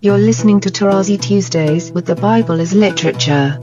You're listening to Tarazi Tuesdays with the Bible as literature.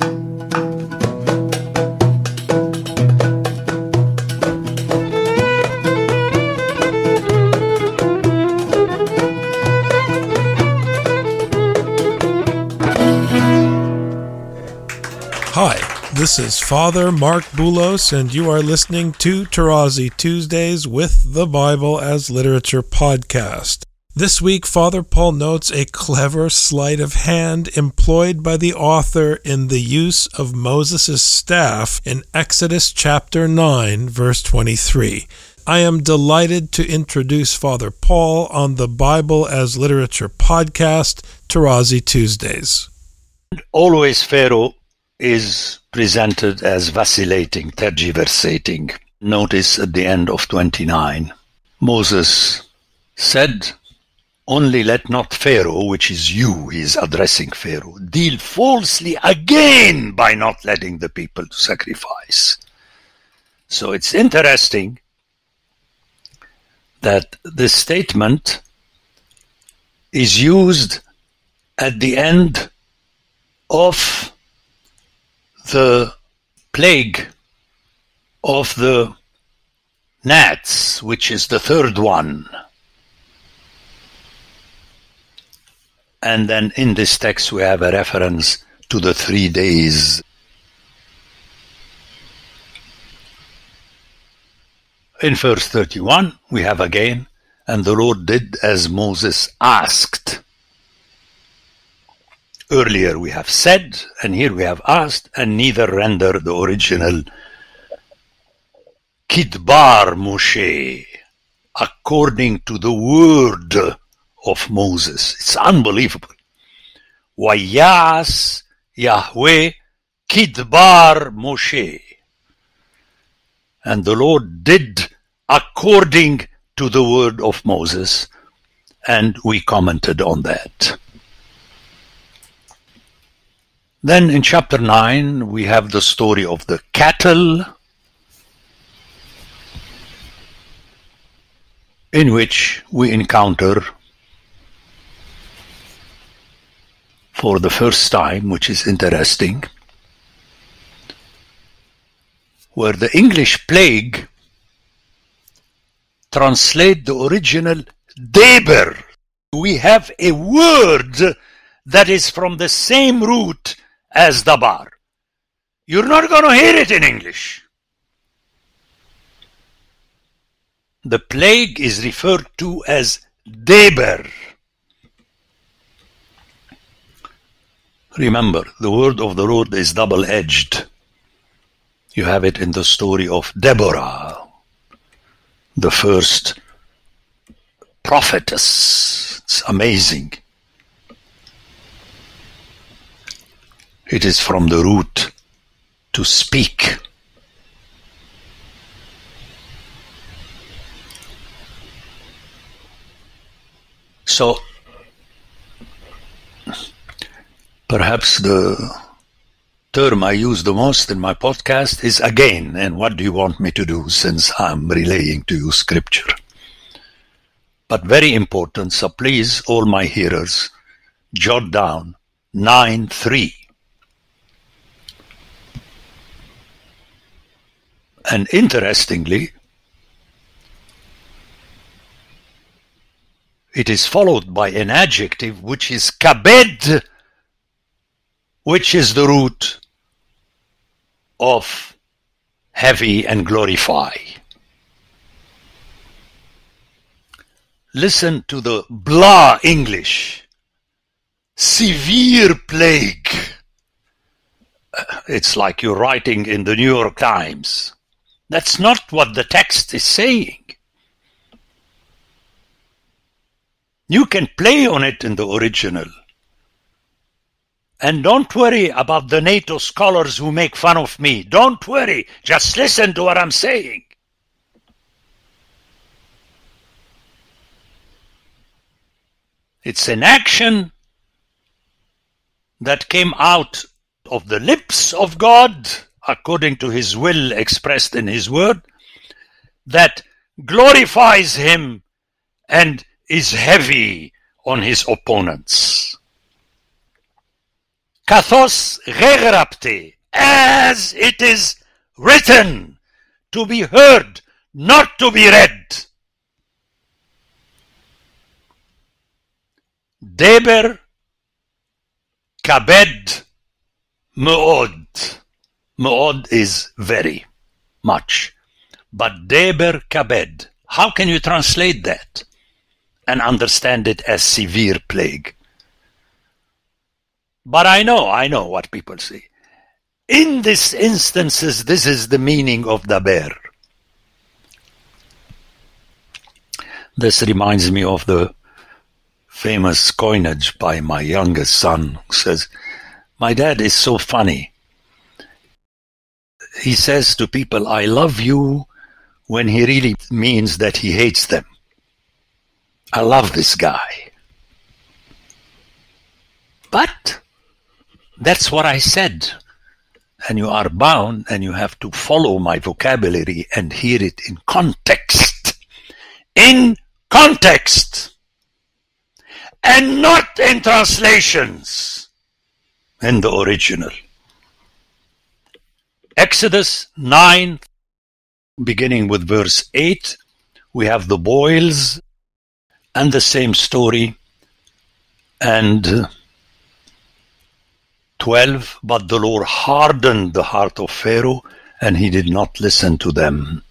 Hi, this is Father Marc Boulos, and you are listening to Tarazi Tuesdays with the Bible as Literature podcast. This week, Father Paul notes a clever sleight of hand employed by the author in the use of Moses' staff in Exodus chapter 9, verse 23. I am delighted to introduce Father Paul on the Bible as Literature podcast, Tarazi Tuesdays. Always Pharaoh is presented as vacillating, tergiversating. Notice at the end of 29, Moses said, Only let not Pharaoh, which is you, he is addressing Pharaoh, deal falsely again by not letting the people to sacrifice. So it's interesting that this statement is used at the end of the plague of the gnats, which is the third one. And then in this text we have a reference to the three days. In verse 31 we have again, and the Lord did as Moses asked. Earlier we have said, and here we have asked, and neither render the original Kidbar Moshe, according to the word of Moses. It's unbelievable. Wayas Yahweh Kidbar Moshe. And the Lord did according to the word of Moses, and we commented on that. Then in chapter 9, we have the story of the cattle, in which we encounter for the first time, which is interesting, where the English plague translate the original Deber. We have a word that is from the same root as Dabar. You're not going to hear it in English. The plague is referred to as Deber. Remember, the word of the Lord is double edged. You have it in the story of Deborah, the first prophetess. It's amazing. It is from the root to speak. So, perhaps the term I use the most in my podcast is again, and what do you want me to do since I'm relaying to you scripture? But very important, so please, all my hearers, jot down 9 3. And interestingly, it is followed by an adjective which is kabed, which is the root of heavy and glorify. Listen to the blah English. Severe plague. It's like you're writing in the New York Times. That's not what the text is saying. You can play on it in the original. And don't worry about the NATO scholars who make fun of me. Don't worry. Just listen to what I'm saying. It's an action that came out of the lips of God, according to his will expressed in his word, that glorifies him and is heavy on his opponents. Kathos ghegrapte, as it is written, to be heard, not to be read. Deber kabed meod. Meod is very much. But deber kabed. How can you translate that and understand it as severe plague? But I know, I know what people say. In these instances, this is the meaning of Deber. This reminds me of the famous coinage by my youngest son who says, My dad is so funny. He says to people, I love you when he really means that he hates them. I love this guy. But that's what I said. And you are bound and you have to follow my vocabulary and hear it in context. In context! And not in translations. In the original. Exodus 9, beginning with verse 8, we have the boils and the same story. And 12, but the Lord hardened the heart of Pharaoh, and he did not listen to them,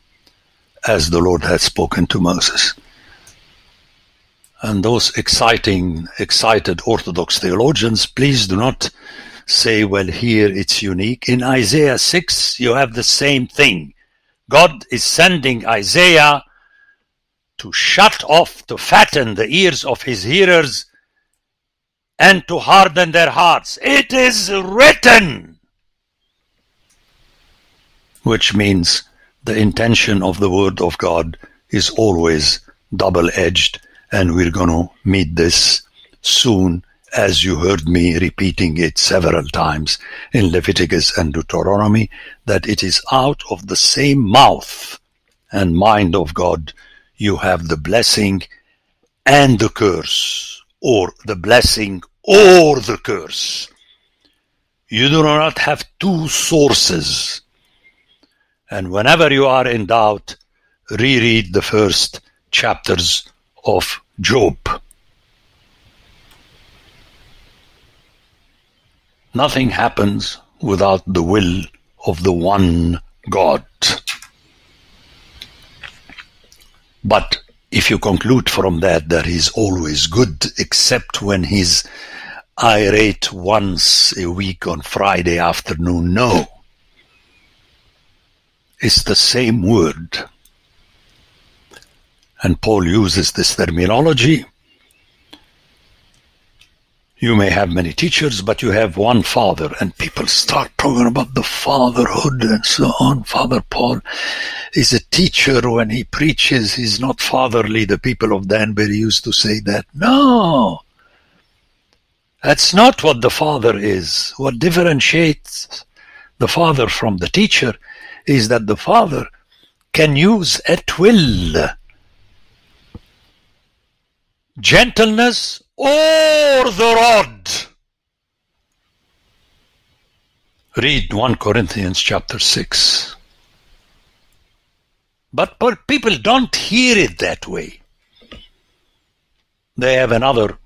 as the Lord had spoken to Moses. And those exciting, excited Orthodox theologians, please do not say, well, here it's unique. In Isaiah 6, you have the same thing. God is sending Isaiah to shut off, to fatten the ears of his hearers, and to harden their hearts. It is written! Which means the intention of the Word of God is always double edged, and we're going to meet this soon as you heard me repeating it several times in Leviticus and Deuteronomy, that it is out of the same mouth and mind of God you have the blessing and the curse, or the blessing or the curse. You do not have two sources. And whenever you are in doubt, reread the first chapters of Job. Nothing happens without the will of the one God. But if you conclude from that that he's always good, except when he's irate once a week on Friday afternoon, no. It's the same word. And Paul uses this terminology you may have many teachers, but you have one father, and people start talking about the fatherhood and so on. Father Paul is a teacher when he preaches, he's not fatherly. The people of Danbury used to say that. No! That's not what the father is. What differentiates the father from the teacher is that the father can use at will gentleness or the rod. Read 1 Corinthians chapter 6. But, people don't hear it that way. They have another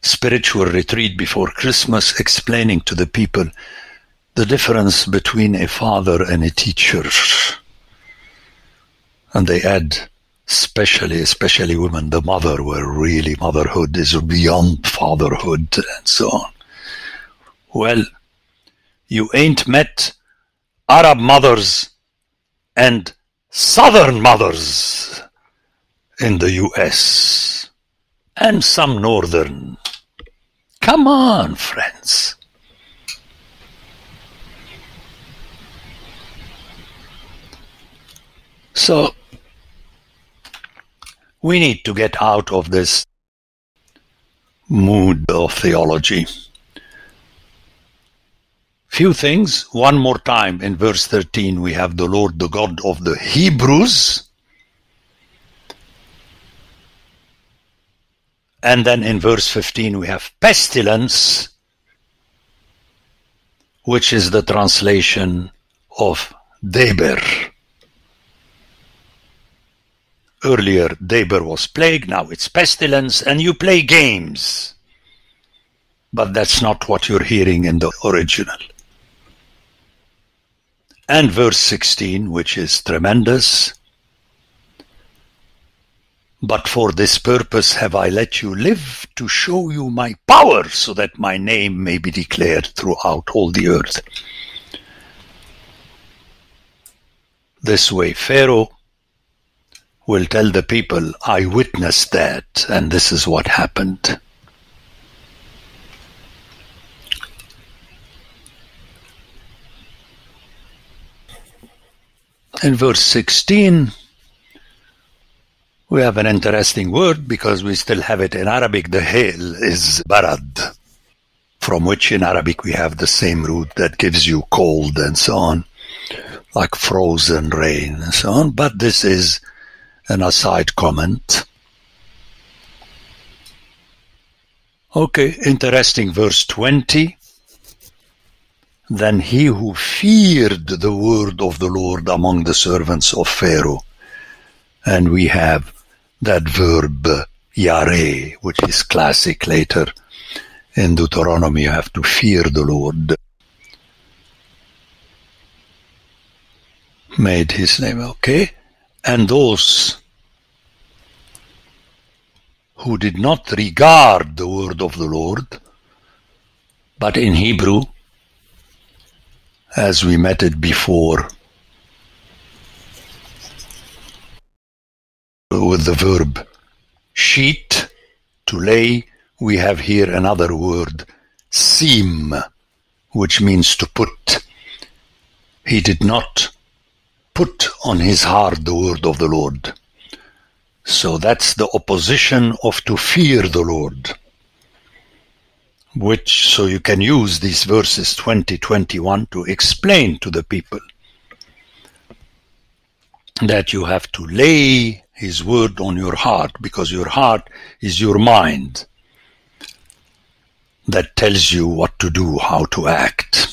spiritual retreat before Christmas explaining to the people the difference between a father and a teacher. And they add especially, especially women, the mother, where really motherhood is beyond fatherhood and so on. Well, you ain't met Arab mothers and Southern mothers in the US and some Northern. Come on, friends. So, we need to get out of this mood of theology. Few things. One more time in verse 13, we have the Lord, the God of the Hebrews. And then in verse 15 we have pestilence, which is the translation of Deber. Earlier, Deber was plague, now it's pestilence, and you play games. But that's not what you're hearing in the original. And verse 16, which is tremendous. But for this purpose have I let you live, to show you my power, so that my name may be declared throughout all the earth. This way, Pharaoh will tell the people, I witnessed that, and this is what happened. In verse 16, we have an interesting word because we still have it in Arabic. The hail is barad, from which in Arabic we have the same root that gives you cold and so on, like frozen rain and so on. But this is an aside comment. Okay, interesting. Verse 20. Then he who feared the word of the Lord among the servants of Pharaoh. And we have that verb yare, which is classic later in Deuteronomy. You have to fear the Lord. Made his name, okay? And those who did not regard the word of the Lord, but in Hebrew, as we met it before, with the verb sheet, to lay, we have here another word, seem, which means to put. He did not put on his heart the word of the Lord. So that's the opposition of to fear the Lord. Which, so you can use these verses 20, 21 to explain to the people that you have to lay his word on your heart because your heart is your mind that tells you what to do, how to act.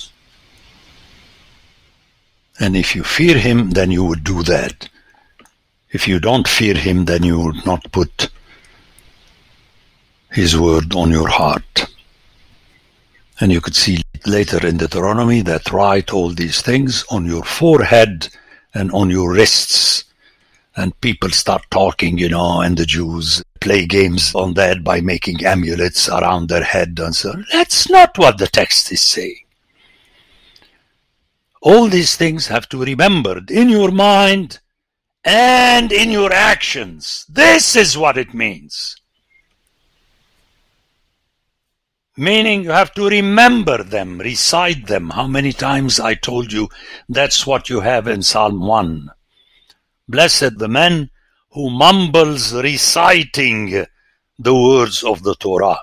And if you fear him, then you would do that. If you don't fear him, then you would not put his word on your heart. And you could see later in Deuteronomy that write all these things on your forehead and on your wrists. And people start talking, you know, and the Jews play games on that by making amulets around their head and so. That's not what the text is saying. All these things have to be remembered in your mind and in your actions. This is what it means. Meaning you have to remember them, recite them. How many times I told you that's what you have in Psalm 1. Blessed the man who mumbles reciting the words of the Torah.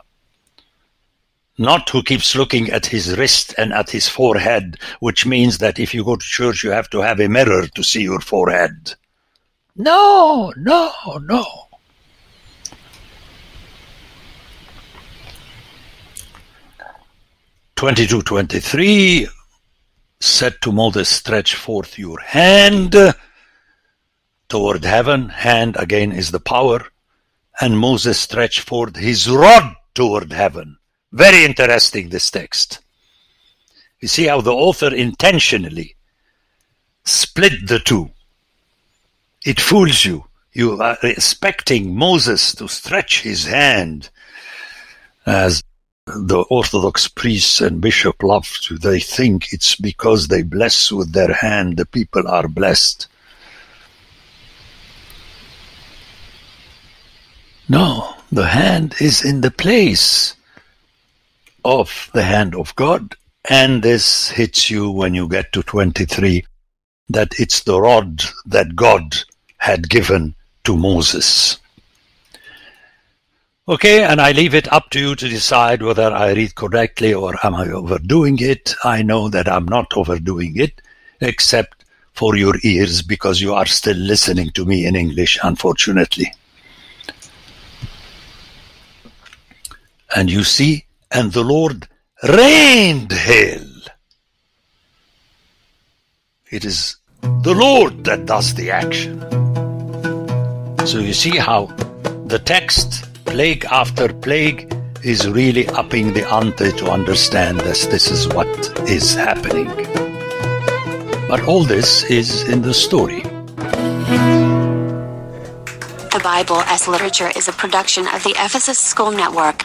Not who keeps looking at his wrist and at his forehead, which means that if you go to church you have to have a mirror to see your forehead. No, no, no. Twenty-two, twenty-three said to Moses, Stretch forth your hand toward heaven. Hand again is the power. And Moses stretched forth his rod toward heaven. Very interesting, this text. You see how the author intentionally split the two. It fools you. You are expecting Moses to stretch his hand as the Orthodox priests and bishop love to. They think it's because they bless with their hand the people are blessed. No, the hand is in the place of the hand of God, and this hits you when you get to 23 that it's the rod that God had given to Moses. Okay, and I leave it up to you to decide whether I read correctly or am I overdoing it. I know that I'm not overdoing it, except for your ears because you are still listening to me in English, unfortunately. And you see, and the Lord rained hail. It is the Lord that does the action. So you see how the text, plague after plague, is really upping the ante to understand that this is what is happening. But all this is in the story. The Bible as Literature is a production of the Ephesus School Network.